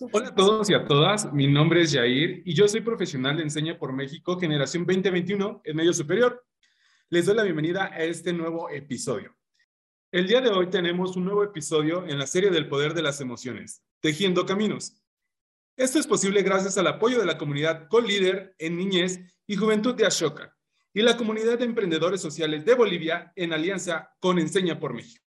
Hola a todos y a todas, mi nombre es Jair y yo soy profesional de Enseña por México Generación 2021 en medio superior. Les doy la bienvenida a este nuevo episodio. El día de hoy tenemos un nuevo episodio en la serie del poder de las emociones, Tejiendo Caminos. Esto es posible gracias al apoyo de la comunidad Co-Líder en Niñez y Juventud de Ashoka y la comunidad de emprendedores sociales de Bolivia en alianza con Enseña por México.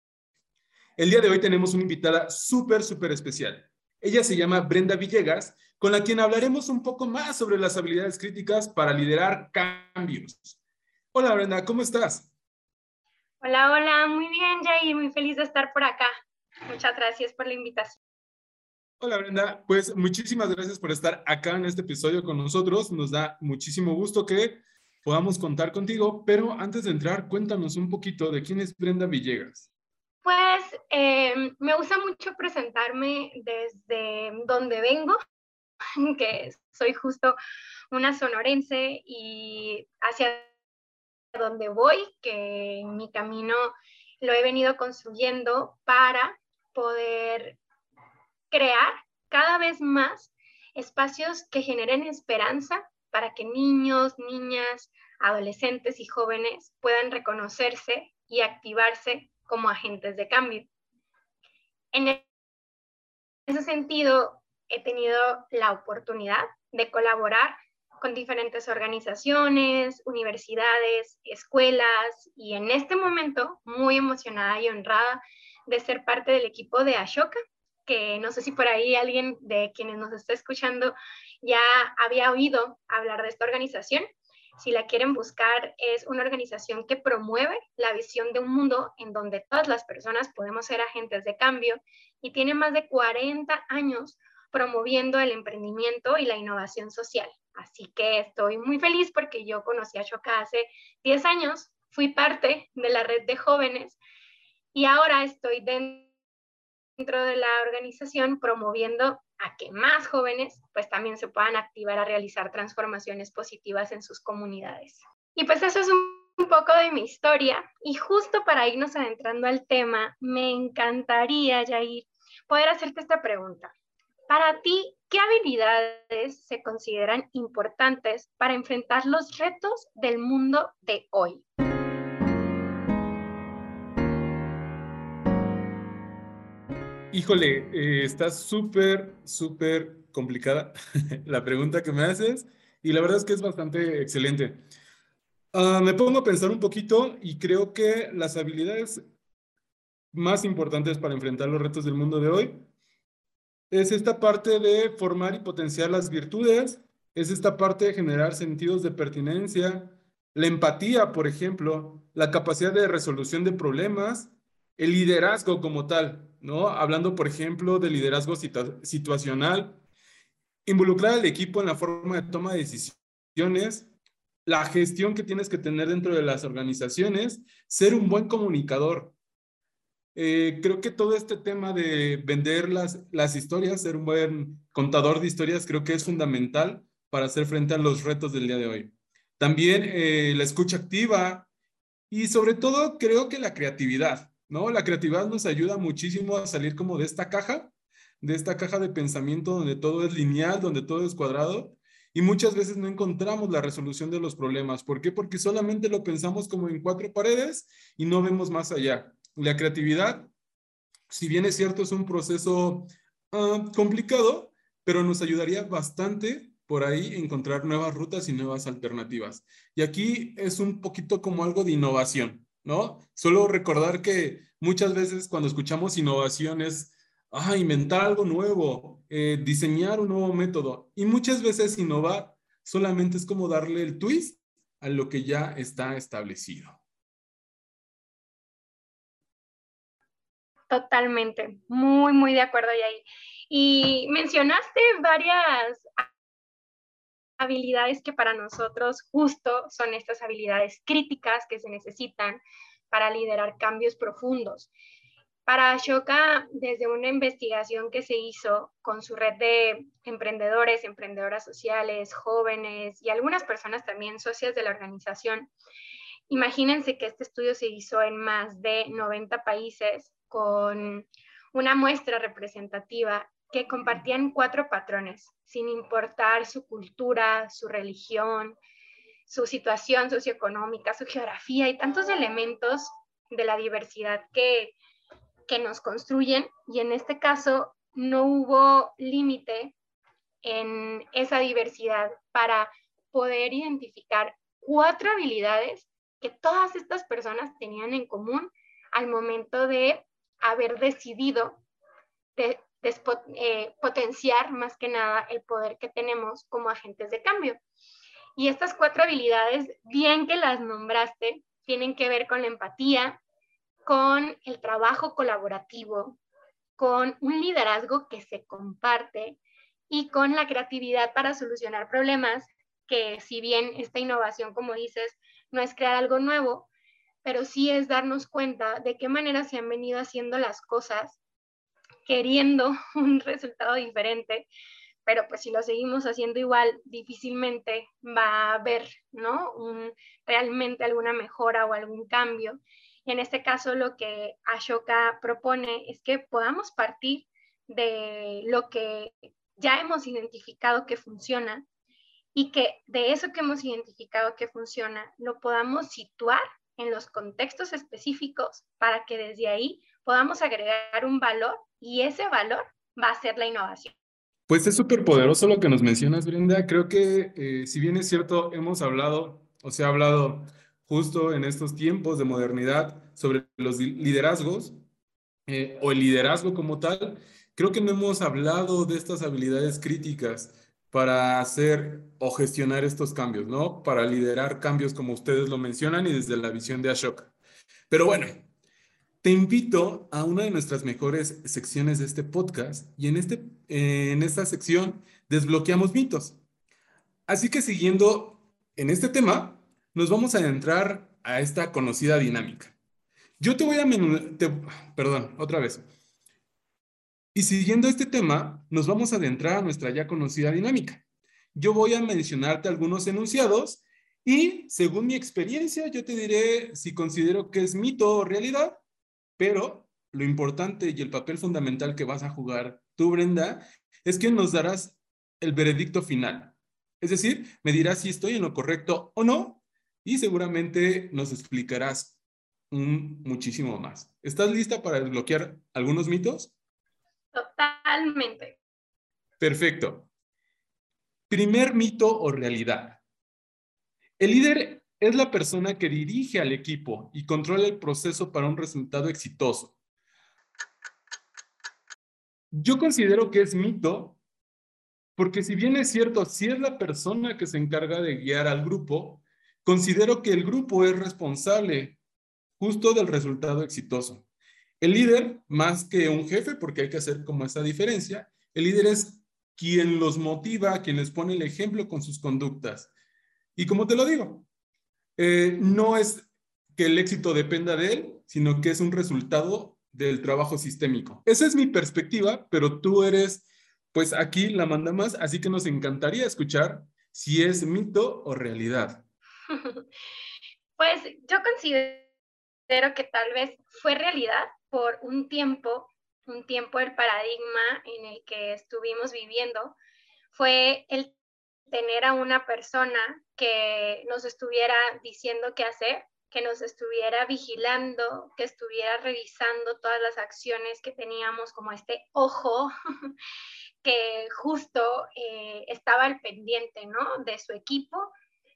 El día de hoy tenemos una invitada súper, súper especial. Ella se llama Brenda Villegas, con la quien hablaremos un poco más sobre las habilidades críticas para liderar cambios. Hola Brenda, ¿cómo estás? Hola, hola, muy bien, Jair, muy feliz de estar por acá. Muchas gracias por la invitación. Hola Brenda, pues muchísimas gracias por estar acá en este episodio con nosotros. Nos da muchísimo gusto que podamos contar contigo, pero antes de entrar, cuéntanos un poquito de quién es Brenda Villegas. Pues eh, me gusta mucho presentarme desde donde vengo, que soy justo una sonorense y hacia donde voy, que mi camino lo he venido construyendo para poder crear cada vez más espacios que generen esperanza para que niños, niñas, adolescentes y jóvenes puedan reconocerse y activarse como agentes de cambio. En ese sentido, he tenido la oportunidad de colaborar con diferentes organizaciones, universidades, escuelas y en este momento muy emocionada y honrada de ser parte del equipo de Ashoka, que no sé si por ahí alguien de quienes nos está escuchando ya había oído hablar de esta organización, si la quieren buscar, es una organización que promueve la visión de un mundo en donde todas las personas podemos ser agentes de cambio y tiene más de 40 años promoviendo el emprendimiento y la innovación social. Así que estoy muy feliz porque yo conocí a Choca hace 10 años, fui parte de la red de jóvenes y ahora estoy dentro de la organización promoviendo a que más jóvenes pues también se puedan activar a realizar transformaciones positivas en sus comunidades. Y pues eso es un, poco de mi historia y justo para irnos adentrando al tema, me encantaría, Jair, poder hacerte esta pregunta. Para ti, ¿qué habilidades se consideran importantes para enfrentar los retos del mundo de hoy? Híjole, eh, está súper, súper complicada la pregunta que me haces y la verdad es que es bastante excelente. Ah, me pongo a pensar un poquito y creo que las habilidades más importantes para enfrentar los retos del mundo de hoy es esta parte de formar y potenciar las virtudes, es esta parte de generar sentidos de pertinencia, la empatía, por ejemplo, la capacidad de resolución de problemas, el liderazgo como tal, ¿no? Hablando, por ejemplo, de liderazgo situacional, involucrar al equipo en la forma de toma de decisiones, la gestión que tienes que tener dentro de las organizaciones, ser un buen comunicador. Eh, creo que todo este tema de vender las, las historias, ser un buen contador de historias, creo que es fundamental para hacer frente a los retos del día de hoy. También eh, la escucha activa y sobre todo creo que la creatividad. ¿No? La creatividad nos ayuda muchísimo a salir como de esta caja, de esta caja de pensamiento donde todo es lineal, donde todo es cuadrado, y muchas veces no encontramos la resolución de los problemas. ¿Por qué? Porque solamente lo pensamos como en cuatro paredes y no vemos más allá. La creatividad, si bien es cierto, es un proceso ah, complicado, pero nos ayudaría bastante por ahí encontrar nuevas rutas y nuevas alternativas. Y aquí es un poquito como algo de innovación. ¿No? Solo recordar que muchas veces cuando escuchamos innovación es, ah, inventar algo nuevo, eh, diseñar un nuevo método. Y muchas veces innovar solamente es como darle el twist a lo que ya está establecido. Totalmente, muy, muy de acuerdo, ahí. Y mencionaste varias habilidades que para nosotros justo son estas habilidades críticas que se necesitan para liderar cambios profundos. Para Ashoka, desde una investigación que se hizo con su red de emprendedores, emprendedoras sociales, jóvenes y algunas personas también socias de la organización, imagínense que este estudio se hizo en más de 90 países con una muestra representativa que compartían cuatro patrones, sin importar su cultura, su religión, su situación socioeconómica, su geografía y tantos elementos de la diversidad que, que nos construyen. Y en este caso no hubo límite en esa diversidad para poder identificar cuatro habilidades que todas estas personas tenían en común al momento de haber decidido de, eh, potenciar más que nada el poder que tenemos como agentes de cambio. Y estas cuatro habilidades, bien que las nombraste, tienen que ver con la empatía, con el trabajo colaborativo, con un liderazgo que se comparte y con la creatividad para solucionar problemas, que si bien esta innovación, como dices, no es crear algo nuevo, pero sí es darnos cuenta de qué manera se han venido haciendo las cosas, queriendo un resultado diferente, pero pues si lo seguimos haciendo igual, difícilmente va a haber, ¿no? Un, realmente alguna mejora o algún cambio. Y en este caso lo que Ashoka propone es que podamos partir de lo que ya hemos identificado que funciona y que de eso que hemos identificado que funciona lo podamos situar en los contextos específicos para que desde ahí podamos agregar un valor y ese valor va a ser la innovación. Pues es súper poderoso lo que nos mencionas, Brenda. Creo que eh, si bien es cierto, hemos hablado o se ha hablado justo en estos tiempos de modernidad sobre los liderazgos eh, o el liderazgo como tal, creo que no hemos hablado de estas habilidades críticas para hacer o gestionar estos cambios, ¿no? Para liderar cambios como ustedes lo mencionan y desde la visión de Ashoka. Pero bueno, te invito a una de nuestras mejores secciones de este podcast y en, este, en esta sección desbloqueamos mitos. Así que siguiendo en este tema, nos vamos a adentrar a esta conocida dinámica. Yo te voy a... perdón, otra vez. Y siguiendo este tema, nos vamos a adentrar a nuestra ya conocida dinámica. Yo voy a mencionarte algunos enunciados y según mi experiencia, yo te diré si considero que es mito o realidad pero lo importante y el papel fundamental que vas a jugar tú, Brenda, es que nos darás el veredicto final. Es decir, me dirás si estoy en lo correcto o no y seguramente nos explicarás muchísimo más. ¿Estás lista para desbloquear algunos mitos? Totalmente. Perfecto. Primer mito o realidad. El líder es la persona que dirige al equipo y controla el proceso para un resultado exitoso. Yo considero que es mito, porque si bien es cierto, si es la persona que se encarga de guiar al grupo, considero que el grupo es responsable justo del resultado exitoso. El líder, más que un jefe, porque hay que hacer como esa diferencia, el líder es quien los motiva, quien les pone el ejemplo con sus conductas. Y como te lo digo, eh, no es que el éxito dependa de él, sino que es un resultado del trabajo sistémico. Esa es mi perspectiva, pero tú eres, pues aquí la manda más, así que nos encantaría escuchar si es mito o realidad. Pues yo considero que tal vez fue realidad por un tiempo, un tiempo el paradigma en el que estuvimos viviendo fue el tener a una persona que nos estuviera diciendo qué hacer, que nos estuviera vigilando, que estuviera revisando todas las acciones que teníamos como este ojo que justo eh, estaba al pendiente, ¿no? De su equipo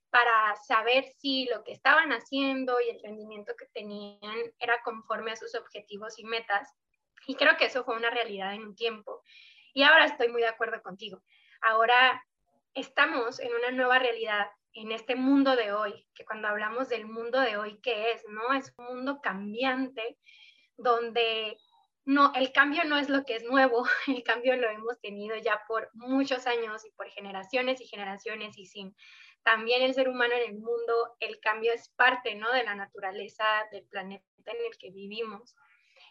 para saber si lo que estaban haciendo y el rendimiento que tenían era conforme a sus objetivos y metas. Y creo que eso fue una realidad en un tiempo. Y ahora estoy muy de acuerdo contigo. Ahora estamos en una nueva realidad, en este mundo de hoy, que cuando hablamos del mundo de hoy, ¿qué es? ¿No? Es un mundo cambiante donde no, el cambio no es lo que es nuevo, el cambio lo hemos tenido ya por muchos años y por generaciones y generaciones y sin también el ser humano en el mundo, el cambio es parte, ¿no? De la naturaleza del planeta en el que vivimos.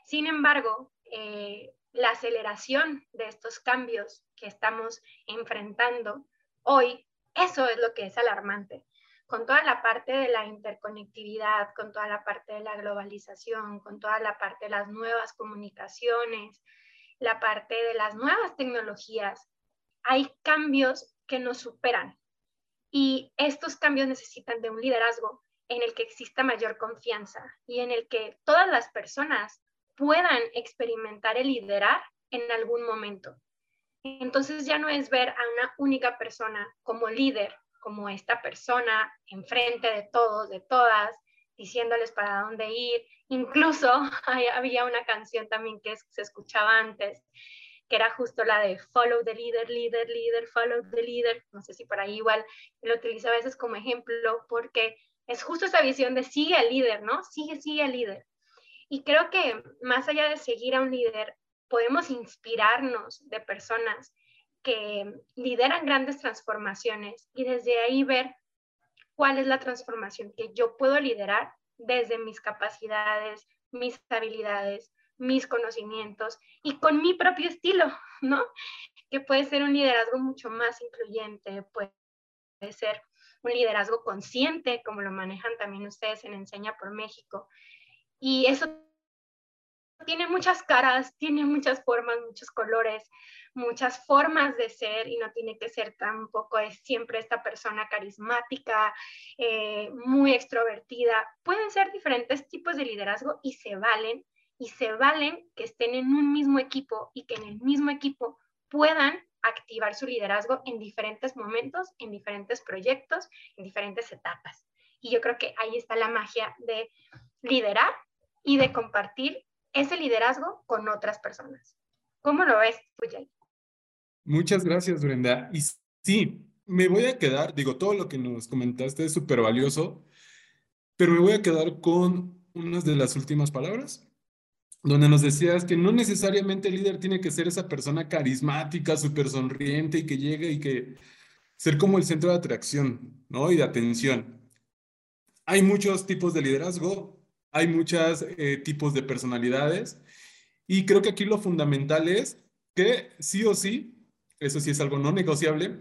Sin embargo, eh, la aceleración de estos cambios que estamos enfrentando hoy, eso es lo que es alarmante. Con toda la parte de la interconectividad, con toda la parte de la globalización, con toda la parte de las nuevas comunicaciones, la parte de las nuevas tecnologías, hay cambios que nos superan. Y estos cambios necesitan de un liderazgo en el que exista mayor confianza y en el que todas las personas puedan experimentar el liderar en algún momento. Entonces ya no es ver a una única persona como líder, como esta persona enfrente de todos, de todas, diciéndoles para dónde ir. Incluso había una canción también que se escuchaba antes, que era justo la de follow the leader, leader, leader, follow the leader. No sé si por ahí igual lo utilizo a veces como ejemplo, porque es justo esa visión de sigue al líder, ¿no? Sigue, sigue al líder. Y creo que más allá de seguir a un líder, podemos inspirarnos de personas que lideran grandes transformaciones y desde ahí ver cuál es la transformación que yo puedo liderar desde mis capacidades, mis habilidades, mis conocimientos y con mi propio estilo, ¿no? Que puede ser un liderazgo mucho más incluyente, puede ser un liderazgo consciente, como lo manejan también ustedes en Enseña por México. Y eso tiene muchas caras, tiene muchas formas, muchos colores, muchas formas de ser y no tiene que ser tampoco es siempre esta persona carismática, eh, muy extrovertida. Pueden ser diferentes tipos de liderazgo y se valen, y se valen que estén en un mismo equipo y que en el mismo equipo puedan activar su liderazgo en diferentes momentos, en diferentes proyectos, en diferentes etapas. Y yo creo que ahí está la magia de liderar y de compartir ese liderazgo con otras personas. ¿Cómo lo ves, Puyay? Muchas gracias, Brenda. Y sí, me voy a quedar, digo, todo lo que nos comentaste es súper valioso, pero me voy a quedar con unas de las últimas palabras, donde nos decías que no necesariamente el líder tiene que ser esa persona carismática, súper sonriente y que llegue y que ser como el centro de atracción, ¿no? Y de atención. Hay muchos tipos de liderazgo, hay muchos eh, tipos de personalidades y creo que aquí lo fundamental es que sí o sí, eso sí es algo no negociable,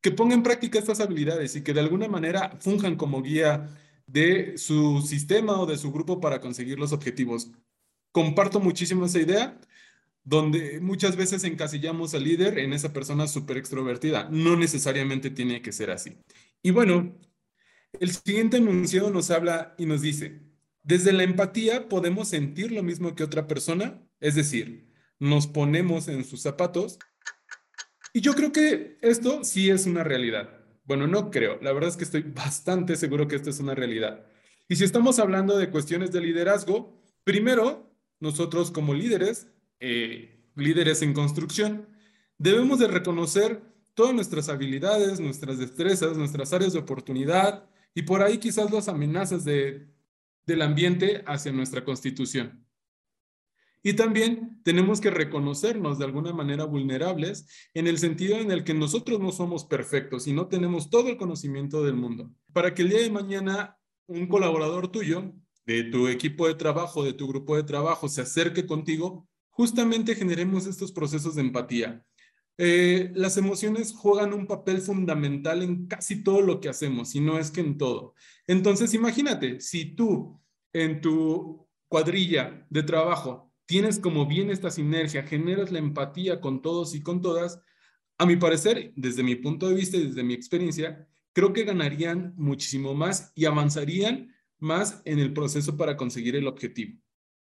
que ponga en práctica estas habilidades y que de alguna manera funjan como guía de su sistema o de su grupo para conseguir los objetivos. Comparto muchísimo esa idea, donde muchas veces encasillamos al líder en esa persona súper extrovertida. No necesariamente tiene que ser así. Y bueno, el siguiente enunciado nos habla y nos dice, desde la empatía podemos sentir lo mismo que otra persona, es decir, nos ponemos en sus zapatos. Y yo creo que esto sí es una realidad. Bueno, no creo, la verdad es que estoy bastante seguro que esto es una realidad. Y si estamos hablando de cuestiones de liderazgo, primero, nosotros como líderes, eh, líderes en construcción, debemos de reconocer todas nuestras habilidades, nuestras destrezas, nuestras áreas de oportunidad y por ahí quizás las amenazas de del ambiente hacia nuestra constitución. Y también tenemos que reconocernos de alguna manera vulnerables en el sentido en el que nosotros no somos perfectos y no tenemos todo el conocimiento del mundo. Para que el día de mañana un colaborador tuyo, de tu equipo de trabajo, de tu grupo de trabajo, se acerque contigo, justamente generemos estos procesos de empatía. Eh, las emociones juegan un papel fundamental en casi todo lo que hacemos, y no es que en todo. Entonces, imagínate, si tú en tu cuadrilla de trabajo tienes como bien esta sinergia, generas la empatía con todos y con todas, a mi parecer, desde mi punto de vista y desde mi experiencia, creo que ganarían muchísimo más y avanzarían más en el proceso para conseguir el objetivo.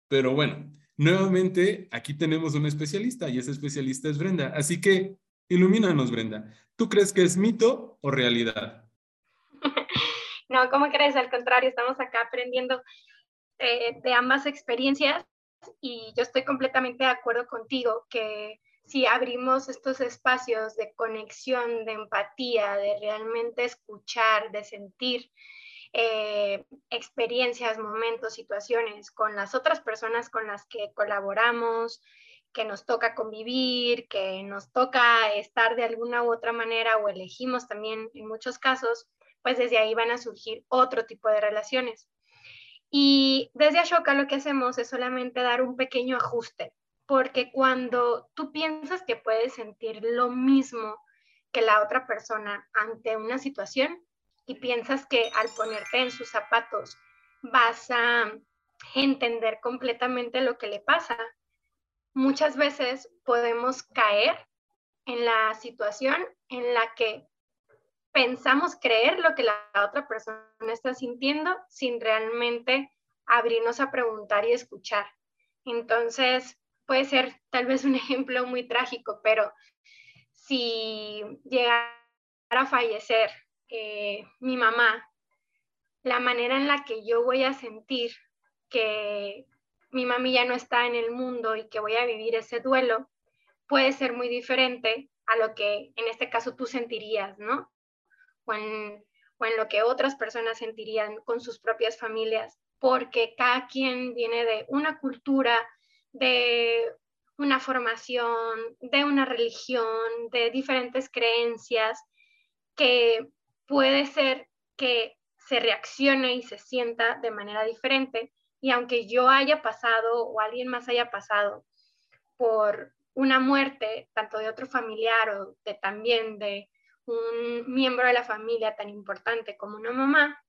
Pero bueno, Nuevamente, aquí tenemos un especialista y ese especialista es Brenda. Así que, ilumínanos, Brenda. ¿Tú crees que es mito o realidad? No, ¿cómo crees? Al contrario, estamos acá aprendiendo eh, de ambas experiencias y yo estoy completamente de acuerdo contigo que si abrimos estos espacios de conexión, de empatía, de realmente escuchar, de sentir, eh, experiencias, momentos, situaciones con las otras personas con las que colaboramos, que nos toca convivir, que nos toca estar de alguna u otra manera o elegimos también en muchos casos, pues desde ahí van a surgir otro tipo de relaciones. Y desde Ashoka lo que hacemos es solamente dar un pequeño ajuste, porque cuando tú piensas que puedes sentir lo mismo que la otra persona ante una situación, y piensas que al ponerte en sus zapatos vas a entender completamente lo que le pasa, muchas veces podemos caer en la situación en la que pensamos creer lo que la otra persona está sintiendo sin realmente abrirnos a preguntar y escuchar. Entonces, puede ser tal vez un ejemplo muy trágico, pero si llegara a fallecer mi mamá, la manera en la que yo voy a sentir que mi mami ya no está en el mundo y que voy a vivir ese duelo puede ser muy diferente a lo que en este caso tú sentirías, ¿no? O en, o en lo que otras personas sentirían con sus propias familias, porque cada quien viene de una cultura, de una formación, de una religión, de diferentes creencias, que puede ser que se reaccione y se sienta de manera diferente. Y aunque yo haya pasado o alguien más haya pasado por una muerte, tanto de otro familiar o de también de un miembro de la familia tan importante como una mamá,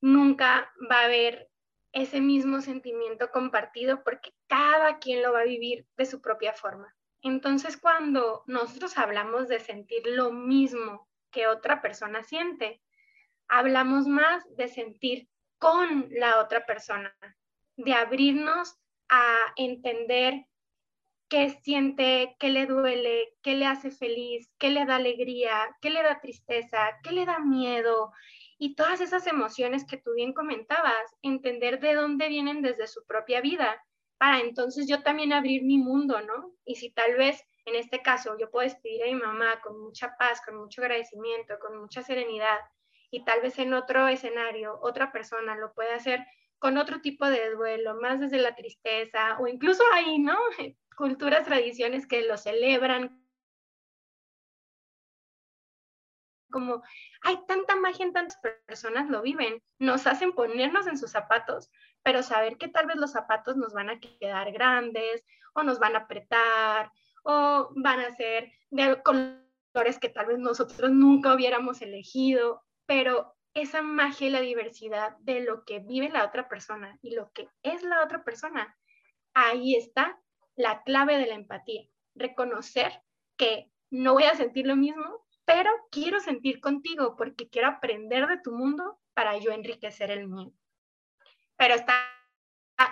nunca va a haber ese mismo sentimiento compartido porque cada quien lo va a vivir de su propia forma. Entonces, cuando nosotros hablamos de sentir lo mismo que otra persona siente, hablamos más de sentir con la otra persona, de abrirnos a entender qué siente, qué le duele, qué le hace feliz, qué le da alegría, qué le da tristeza, qué le da miedo, y todas esas emociones que tú bien comentabas, entender de dónde vienen desde su propia vida, para entonces yo también abrir mi mundo, ¿no? Y si tal vez en este caso yo puedo despedir a mi mamá con mucha paz, con mucho agradecimiento, con mucha serenidad, y tal vez en otro escenario otra persona lo puede hacer con otro tipo de duelo, más desde la tristeza, o incluso ahí, ¿no? Culturas, tradiciones que lo celebran como hay tanta magia en tantas personas lo viven, nos hacen ponernos en sus zapatos, pero saber que tal vez los zapatos nos van a quedar grandes o nos van a apretar o van a ser de colores que tal vez nosotros nunca hubiéramos elegido, pero esa magia y la diversidad de lo que vive la otra persona y lo que es la otra persona, ahí está la clave de la empatía, reconocer que no voy a sentir lo mismo, pero quiero sentir contigo porque quiero aprender de tu mundo para yo enriquecer el mío. Pero está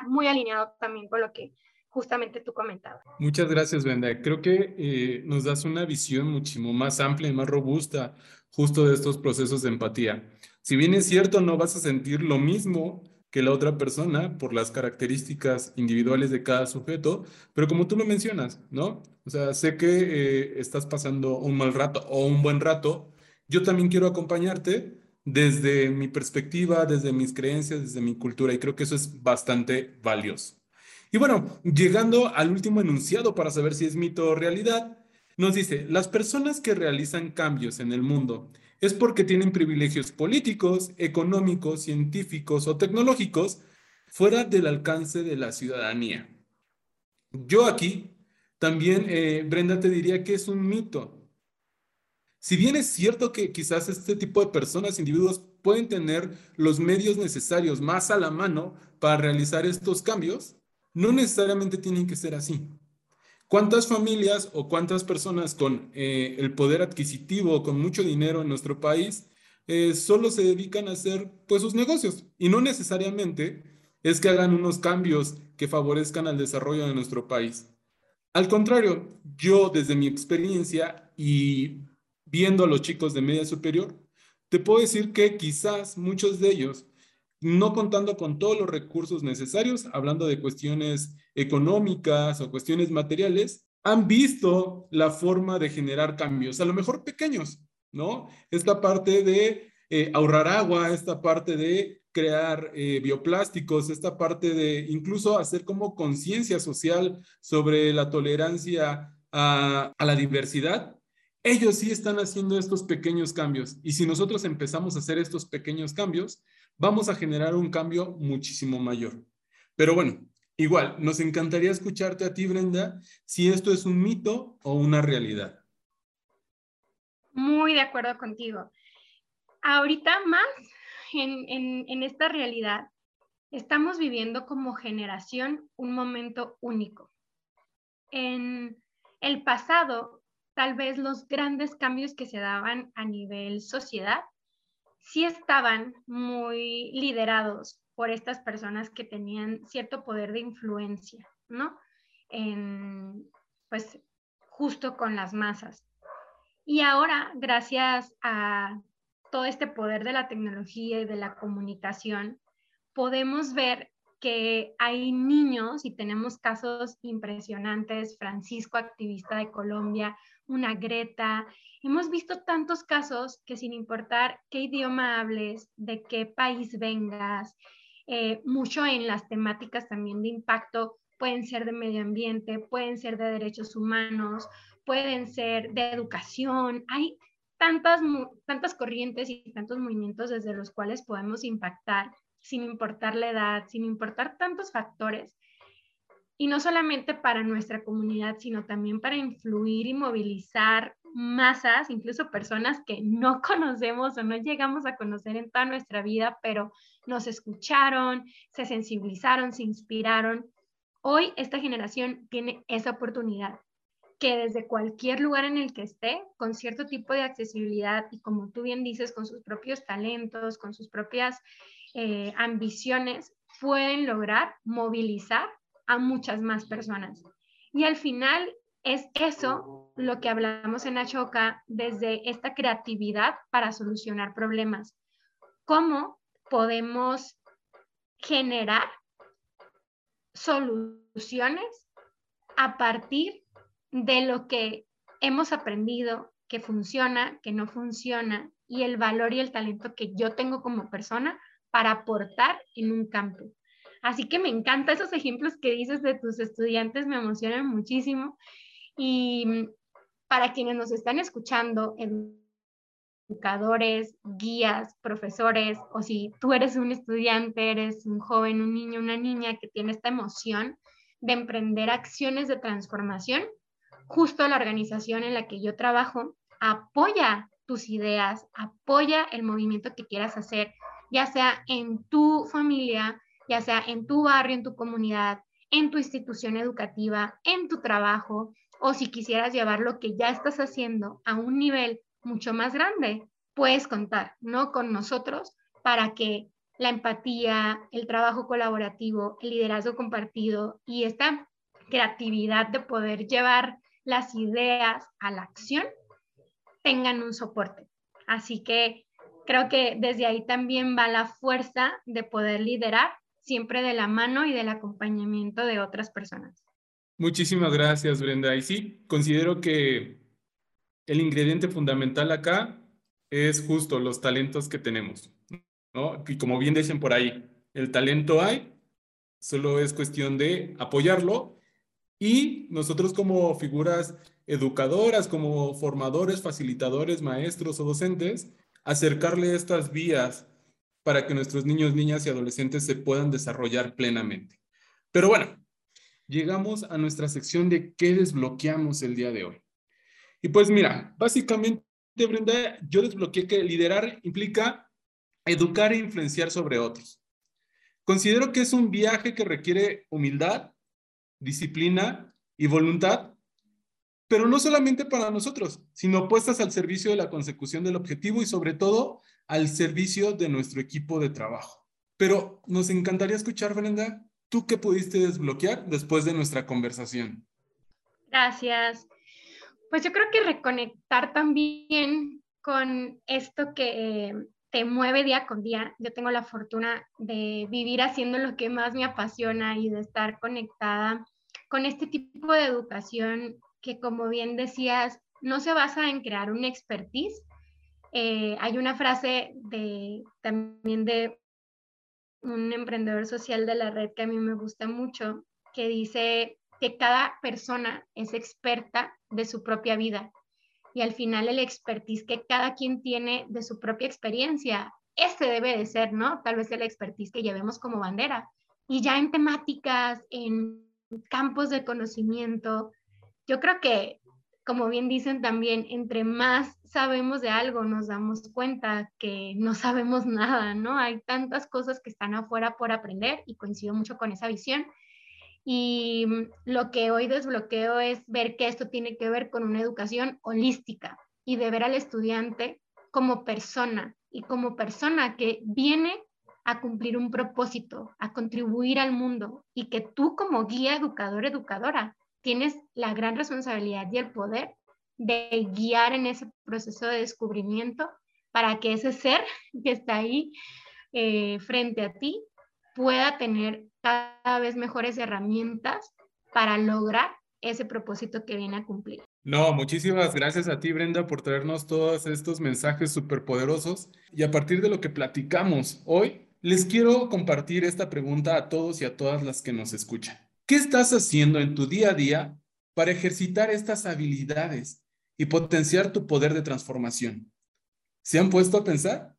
muy alineado también con lo que justamente tú comentabas. Muchas gracias, Brenda. Creo que eh, nos das una visión muchísimo más amplia y más robusta justo de estos procesos de empatía. Si bien es cierto, no vas a sentir lo mismo que la otra persona por las características individuales de cada sujeto, pero como tú lo mencionas, ¿no? O sea, sé que eh, estás pasando un mal rato o un buen rato, yo también quiero acompañarte desde mi perspectiva, desde mis creencias, desde mi cultura, y creo que eso es bastante valioso. Y bueno, llegando al último enunciado para saber si es mito o realidad, nos dice, las personas que realizan cambios en el mundo es porque tienen privilegios políticos, económicos, científicos o tecnológicos fuera del alcance de la ciudadanía. Yo aquí también, eh, Brenda, te diría que es un mito. Si bien es cierto que quizás este tipo de personas, individuos, pueden tener los medios necesarios más a la mano para realizar estos cambios, no necesariamente tienen que ser así. ¿Cuántas familias o cuántas personas con eh, el poder adquisitivo, con mucho dinero en nuestro país, eh, solo se dedican a hacer pues sus negocios? Y no necesariamente es que hagan unos cambios que favorezcan al desarrollo de nuestro país. Al contrario, yo desde mi experiencia y viendo a los chicos de media superior, te puedo decir que quizás muchos de ellos no contando con todos los recursos necesarios, hablando de cuestiones económicas o cuestiones materiales, han visto la forma de generar cambios, a lo mejor pequeños, ¿no? Esta parte de eh, ahorrar agua, esta parte de crear eh, bioplásticos, esta parte de incluso hacer como conciencia social sobre la tolerancia a, a la diversidad, ellos sí están haciendo estos pequeños cambios. Y si nosotros empezamos a hacer estos pequeños cambios, vamos a generar un cambio muchísimo mayor. Pero bueno, igual, nos encantaría escucharte a ti, Brenda, si esto es un mito o una realidad. Muy de acuerdo contigo. Ahorita más en, esta realidad, estamos viviendo como generación un momento único. en el pasado, tal vez los grandes cambios que se daban a nivel sociedad sí estaban muy liderados por estas personas que tenían cierto poder de influencia, ¿no? En, pues justo con las masas. Y ahora, gracias a todo este poder de la tecnología y de la comunicación, podemos ver que hay niños y tenemos casos impresionantes, Francisco, activista de Colombia, una Greta. Hemos visto tantos casos que sin importar qué idioma hables, de qué país vengas, eh, mucho en las temáticas también de impacto, pueden ser de medio ambiente, pueden ser de derechos humanos, pueden ser de educación. Hay tantas, tantas corrientes y tantos movimientos desde los cuales podemos impactar sin importar la edad, sin importar tantos factores. Y no solamente para nuestra comunidad, sino también para influir y movilizar masas, incluso personas que no conocemos o no llegamos a conocer en toda nuestra vida, pero nos escucharon, se sensibilizaron, se inspiraron. Hoy esta generación tiene esa oportunidad que desde cualquier lugar en el que esté, con cierto tipo de accesibilidad y como tú bien dices, con sus propios talentos, con sus propias eh, ambiciones, pueden lograr movilizar a muchas más personas. Y al final es eso lo que hablamos en Ashoka desde esta creatividad para solucionar problemas. ¿Cómo podemos generar soluciones a partir de lo que hemos aprendido, que funciona, que no funciona, y el valor y el talento que yo tengo como persona para aportar en un campo. Así que me encantan esos ejemplos que dices de tus estudiantes, me emocionan muchísimo. Y para quienes nos están escuchando, educadores, guías, profesores, o si tú eres un estudiante, eres un joven, un niño, una niña que tiene esta emoción de emprender acciones de transformación, justo la organización en la que yo trabajo apoya tus ideas, apoya el movimiento que quieras hacer, ya sea en tu familia, ya sea en tu barrio, en tu comunidad, en tu institución educativa, en tu trabajo, o si quisieras llevar lo que ya estás haciendo a un nivel mucho más grande, puedes contar, ¿no? Con nosotros para que la empatía, el trabajo colaborativo, el liderazgo compartido y esta creatividad de poder llevar las ideas a la acción tengan un soporte. Así que creo que desde ahí también va la fuerza de poder liderar siempre de la mano y del acompañamiento de otras personas. Muchísimas gracias, Brenda. Y sí, considero que el ingrediente fundamental acá es justo los talentos que tenemos, ¿no? Y como bien dicen por ahí, el talento hay, solo es cuestión de apoyarlo y nosotros como figuras educadoras, como formadores, facilitadores, maestros o docentes, acercarle estas vías para que nuestros niños, niñas y adolescentes se puedan desarrollar plenamente. Pero bueno, llegamos a nuestra sección de qué desbloqueamos el día de hoy. Y pues mira, básicamente, Brenda, yo desbloqueé que liderar implica educar e influenciar sobre otros. Considero que es un viaje que requiere humildad, disciplina y voluntad pero no solamente para nosotros, sino puestas al servicio de la consecución del objetivo y sobre todo al servicio de nuestro equipo de trabajo. Pero nos encantaría escuchar, Brenda, ¿tú qué pudiste desbloquear después de nuestra conversación? Gracias. Pues yo creo que reconectar también con esto que te mueve día con día. Yo tengo la fortuna de vivir haciendo lo que más me apasiona y de estar conectada con este tipo de educación que como bien decías, no se basa en crear un expertise. Eh, hay una frase de, también de un emprendedor social de la red que a mí me gusta mucho, que dice que cada persona es experta de su propia vida y al final el expertise que cada quien tiene de su propia experiencia, este debe de ser, ¿no? Tal vez el expertise que llevemos como bandera. Y ya en temáticas, en campos de conocimiento, yo creo que, como bien dicen también, entre más sabemos de algo, nos damos cuenta que no sabemos nada, ¿no? Hay tantas cosas que están afuera por aprender y coincido mucho con esa visión. Y lo que hoy desbloqueo es ver que esto tiene que ver con una educación holística y de ver al estudiante como persona y como persona que viene a cumplir un propósito, a contribuir al mundo y que tú como guía educador, educadora, tienes la gran responsabilidad y el poder de guiar en ese proceso de descubrimiento para que ese ser que está ahí eh, frente a ti pueda tener cada vez mejores herramientas para lograr ese propósito que viene a cumplir. No, muchísimas gracias a ti, Brenda, por traernos todos estos mensajes súper poderosos. Y a partir de lo que platicamos hoy, les quiero compartir esta pregunta a todos y a todas las que nos escuchan. ¿Qué estás haciendo en tu día a día para ejercitar estas habilidades y potenciar tu poder de transformación? ¿Se han puesto a pensar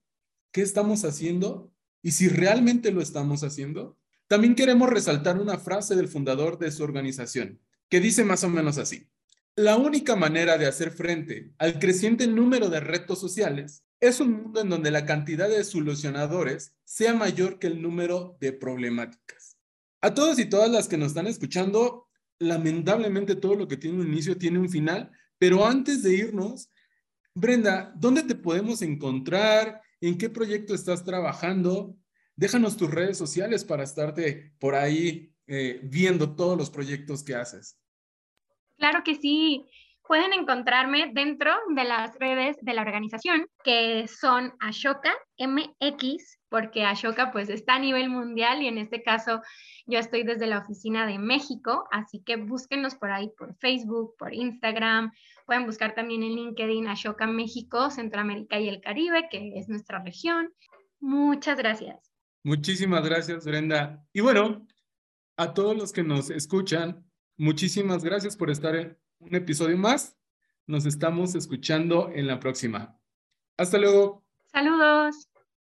qué estamos haciendo y si realmente lo estamos haciendo? También queremos resaltar una frase del fundador de su organización que dice más o menos así. La única manera de hacer frente al creciente número de retos sociales es un mundo en donde la cantidad de solucionadores sea mayor que el número de problemáticas. A todos y todas las que nos están escuchando, lamentablemente todo lo que tiene un inicio tiene un final, pero antes de irnos, Brenda, ¿dónde te podemos encontrar? ¿En qué proyecto estás trabajando? Déjanos tus redes sociales para estarte por ahí eh, viendo todos los proyectos que haces. Claro que sí. Pueden encontrarme dentro de las redes de la organización, que son Ashoka MX, porque Ashoka pues está a nivel mundial y en este caso yo estoy desde la oficina de México, así que búsquenos por ahí por Facebook, por Instagram, pueden buscar también en LinkedIn Ashoka México, Centroamérica y el Caribe, que es nuestra región. Muchas gracias. Muchísimas gracias, Brenda. Y bueno, a todos los que nos escuchan, Muchísimas gracias por estar en un episodio más. Nos estamos escuchando en la próxima. Hasta luego. Saludos.